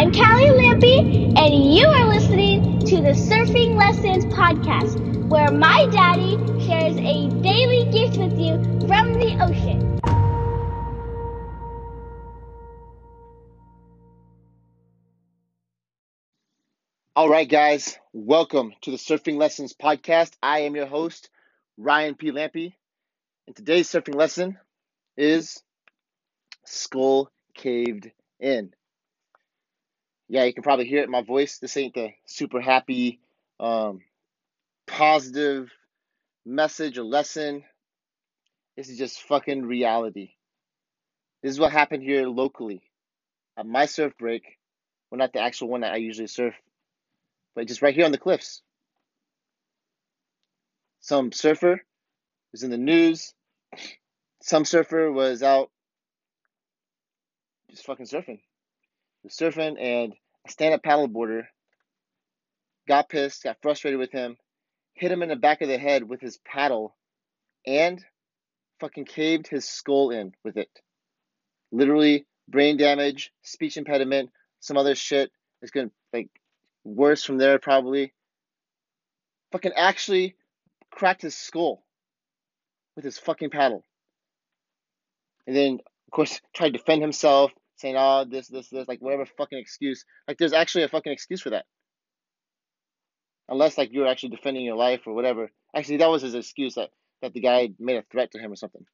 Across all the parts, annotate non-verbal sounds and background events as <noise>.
I'm Callie Lampy, and you are listening to the Surfing Lessons Podcast, where my daddy shares a daily gift with you from the ocean. All right, guys, welcome to the Surfing Lessons Podcast. I am your host, Ryan P. Lampy, and today's surfing lesson is Skull Caved In yeah, you can probably hear it in my voice. This ain't the super happy, um, positive message or lesson. This is just fucking reality. This is what happened here locally at my surf break. Well, not the actual one that I usually surf, but just right here on the cliffs. Some surfer was in the news. Some surfer was out just fucking surfing was surfing, and a stand-up paddleboarder got pissed, got frustrated with him, hit him in the back of the head with his paddle, and fucking caved his skull in with it. Literally brain damage, speech impediment, some other shit. It's gonna like worse from there probably. Fucking actually cracked his skull with his fucking paddle. And then of course tried to defend himself, saying, oh, this, this, this, like whatever fucking excuse. Like there's actually a fucking excuse for that. Unless like you're actually defending your life or whatever. Actually, that was his excuse that, that the guy made a threat to him or something.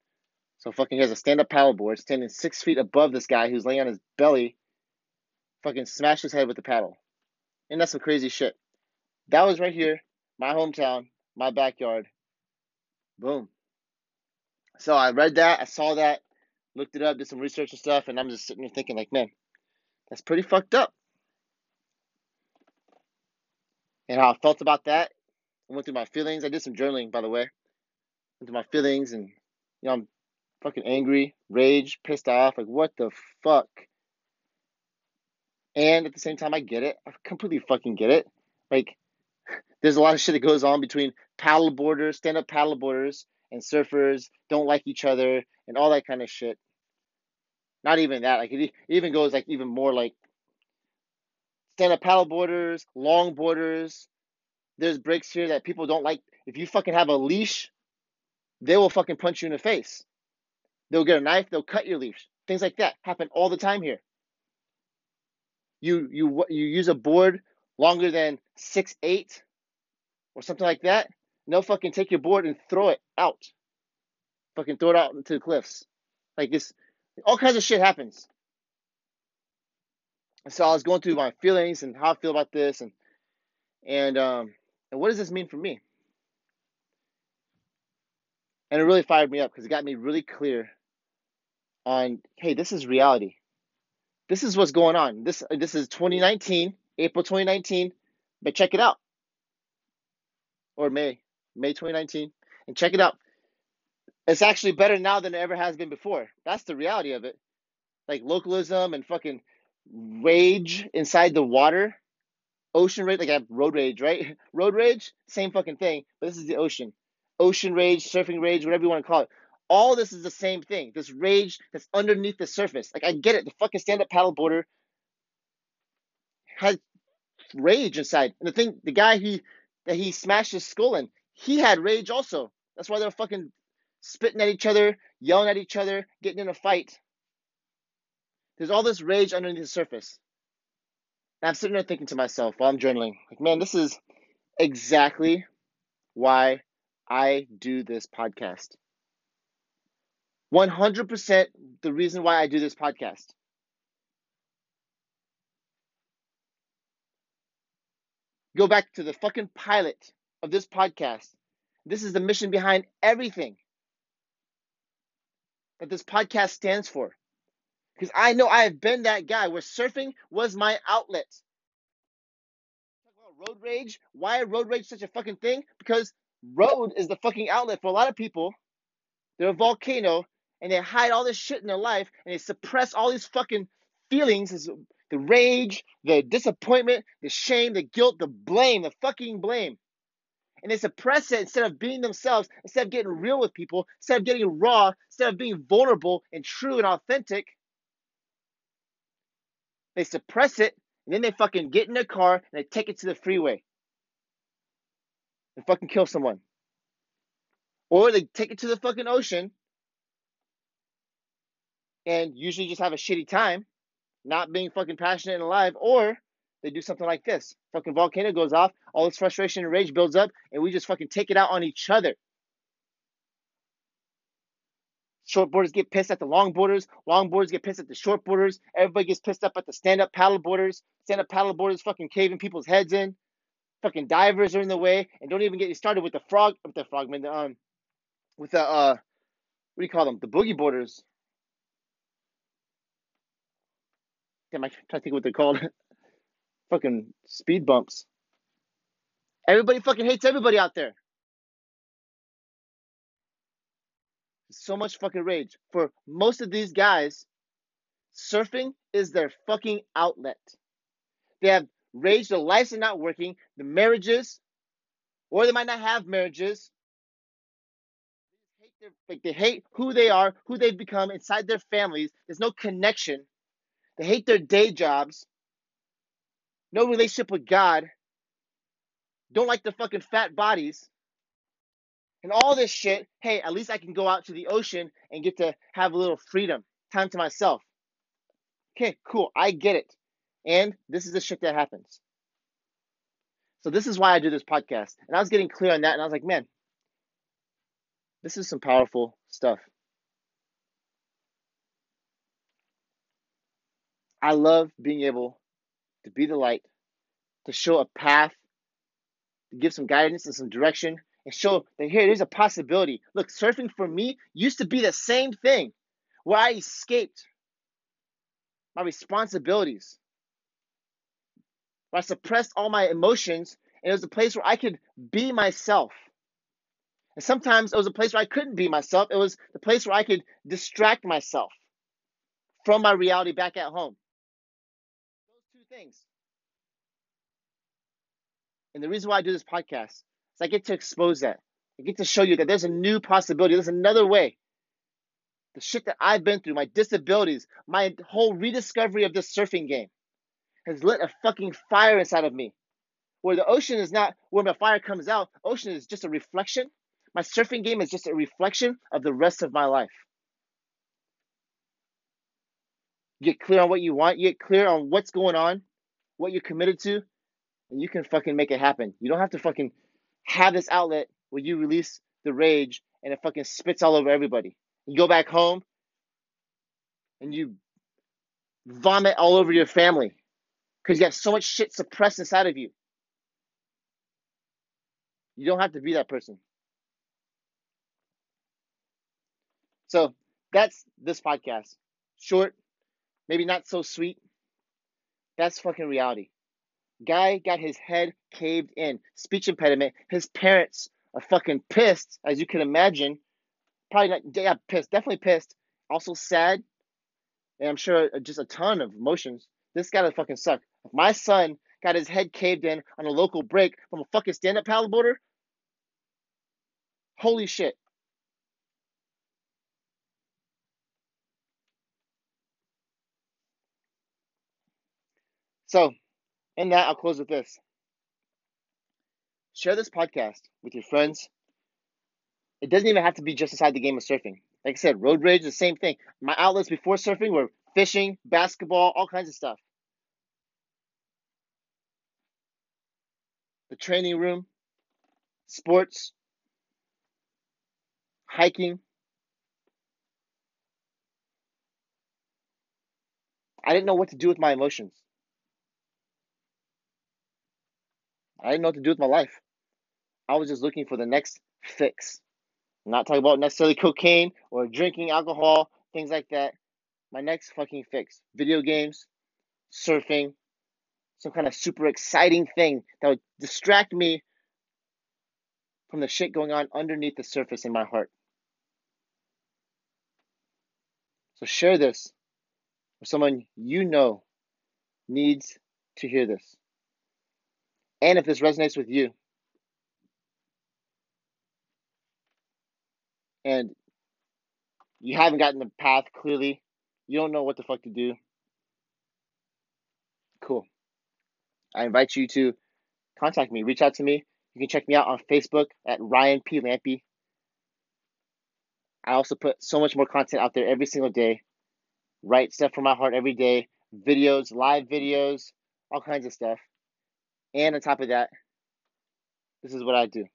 So fucking he has a stand-up paddleboard standing six feet above this guy who's laying on his belly. Fucking smashed his head with the paddle. And that's some crazy shit. That was right here, my hometown, my backyard. Boom. So I read that, I saw that, looked it up, did some research and stuff, and I'm just sitting there thinking, like, man, that's pretty fucked up. And how I felt about that, I went through my feelings. I did some journaling, by the way. Went through my feelings, and you know, I'm fucking angry, rage, pissed off, like, what the fuck? And at the same time, I get it. I completely fucking get it. Like, <laughs> there's a lot of shit that goes on between paddle boarders, stand up paddle boarders, and surfers don't like each other and all that kind of shit. Not even that. Like it even goes like even more like stand up paddle boarders, long boarders. There's breaks here that people don't like. If you fucking have a leash, they will fucking punch you in the face. They'll get a knife, they'll cut your leash. Things like that happen all the time here. You you you use a board longer than six eight or something like that, No fucking take your board and throw it out. Fucking throw it out into the cliffs. Like this all kinds of shit happens. So I was going through my feelings and how I feel about this and and um and what does this mean for me? And it really fired me up because it got me really clear on hey, this is reality. This is what's going on. This this is 2019, April 2019, but check it out. Or May, May 2019, and check it out. It's actually better now than it ever has been before. That's the reality of it. Like localism and fucking rage inside the water. Ocean rage, like I have road rage, right? <laughs> Road rage, same fucking thing, but this is the ocean. Ocean rage, surfing rage, whatever you want to call it. All this is the same thing. This rage that's underneath the surface. Like I get it. The fucking stand-up paddleboarder had rage inside. And the thing, the guy he that he smashed his skull in, he had rage also. That's why they're fucking spitting at each other, yelling at each other, getting in a fight. There's all this rage underneath the surface. And I'm sitting there thinking to myself while I'm journaling, like, man, this is exactly why I do this podcast. 100% the reason why I do this podcast. Go back to the fucking pilot of this podcast. This is the mission behind everything that this podcast stands for. Because I know I have been that guy where surfing was my outlet. Road rage. Why road rage such a fucking thing? Because road is the fucking outlet for a lot of people. They're a volcano and they hide all this shit in their life and they suppress all these fucking feelings the rage, the disappointment, the shame, the guilt, the blame, the fucking blame and they suppress it instead of being themselves, instead of getting real with people, instead of getting raw, instead of being vulnerable and true and authentic. They suppress it And then they fucking get in their car and they take it to the freeway and fucking kill someone. Or they take it to the fucking ocean and usually just have a shitty time, not being fucking passionate and alive, or they do something like this. Fucking volcano goes off, all this frustration and rage builds up, and we just fucking take it out on each other. Short boarders get pissed at the long boarders. Long boarders get pissed at the short boarders. Everybody gets pissed up at the stand up paddle boarders. Stand up paddle boarders fucking caving people's heads in. Fucking divers are in the way. And don't even get you started with the frog, with the frogmen, the, um, with the, uh, what do you call them? The boogie boarders. Damn, I trying to think what they're called. <laughs> fucking speed bumps. Everybody fucking hates everybody out there. so much fucking rage. For most of these guys, surfing is their fucking outlet. They have rage, lives are not working, the marriages, or they might not have marriages. Like they hate who they are, who they've become inside their families. There's no connection. They hate their day jobs. No relationship with God. Don't like the fucking fat bodies and all this shit, hey, at least I can go out to the ocean and get to have a little freedom, time to myself. Okay, cool. I get it. And this is the shit that happens. So this is why I do this podcast. And I was getting clear on that and I was like, man, this is some powerful stuff. I love being able to be the light, to show a path, to give some guidance and some direction and show that here there's a possibility. Look, surfing for me used to be the same thing where I escaped my responsibilities, where I suppressed all my emotions, and it was a place where I could be myself. And sometimes it was a place where I couldn't be myself. It was the place where I could distract myself from my reality back at home. Things. And the reason why I do this podcast is I get to expose that. I get to show you that there's a new possibility. There's another way. The shit that I've been through, my disabilities, my whole rediscovery of this surfing game has lit a fucking fire inside of me. Where the ocean is not where my fire comes out, ocean is just a reflection. My surfing game is just a reflection of the rest of my life. You get clear on what you want, get clear on what's going on, what you're committed to, and you can fucking make it happen. You don't have to fucking have this outlet where you release the rage and it fucking spits all over everybody. You go back home and you vomit all over your family because you have so much shit suppressed inside of you. You don't have to be that person. So that's this podcast. Short, maybe not so sweet. That's fucking reality. Guy got his head caved in, speech impediment. His parents are fucking pissed, as you can imagine. Probably not, yeah, pissed, definitely pissed. Also sad, and I'm sure uh, just a ton of emotions. This gotta fucking suck. If my son got his head caved in on a local break from a fucking stand-up paddleboarder, holy shit. So, and that, I'll close with this. Share this podcast with your friends. It doesn't even have to be just inside the game of surfing. Like I said, road rage, the same thing. My outlets before surfing were fishing, basketball, all kinds of stuff. The training room, sports, hiking. I didn't know what to do with my emotions. I didn't know what to do with my life. I was just looking for the next fix. I'm not talking about necessarily cocaine or drinking alcohol, things like that. My next fucking fix. Video games, surfing, some kind of super exciting thing that would distract me from the shit going on underneath the surface in my heart. So share this with someone you know needs to hear this. And if this resonates with you, and you haven't gotten the path clearly, you don't know what the fuck to do, cool. I invite you to contact me, reach out to me. You can check me out on Facebook at Ryan P. Lampy. I also put so much more content out there every single day. Write stuff from my heart every day, videos, live videos, all kinds of stuff. And on top of that, this is what I do.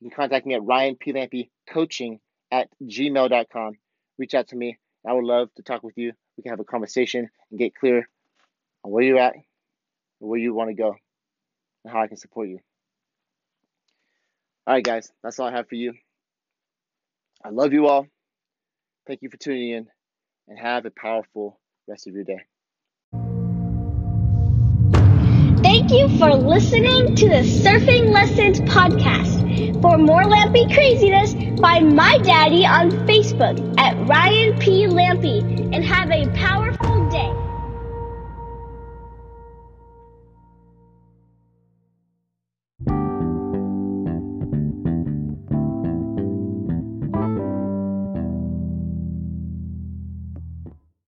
You can contact me at Ryan P. Lampy coaching at gmail.com. Reach out to me. I would love to talk with you. We can have a conversation and get clear on where you're at, where you want to go, and how I can support you. All right, guys, that's all I have for you. I love you all. Thank you for tuning in, and have a powerful rest of your day. Thank you for listening to the Surfing Lessons podcast. For more Lampy craziness, find my daddy on Facebook at Ryan P. Lampy and have a powerful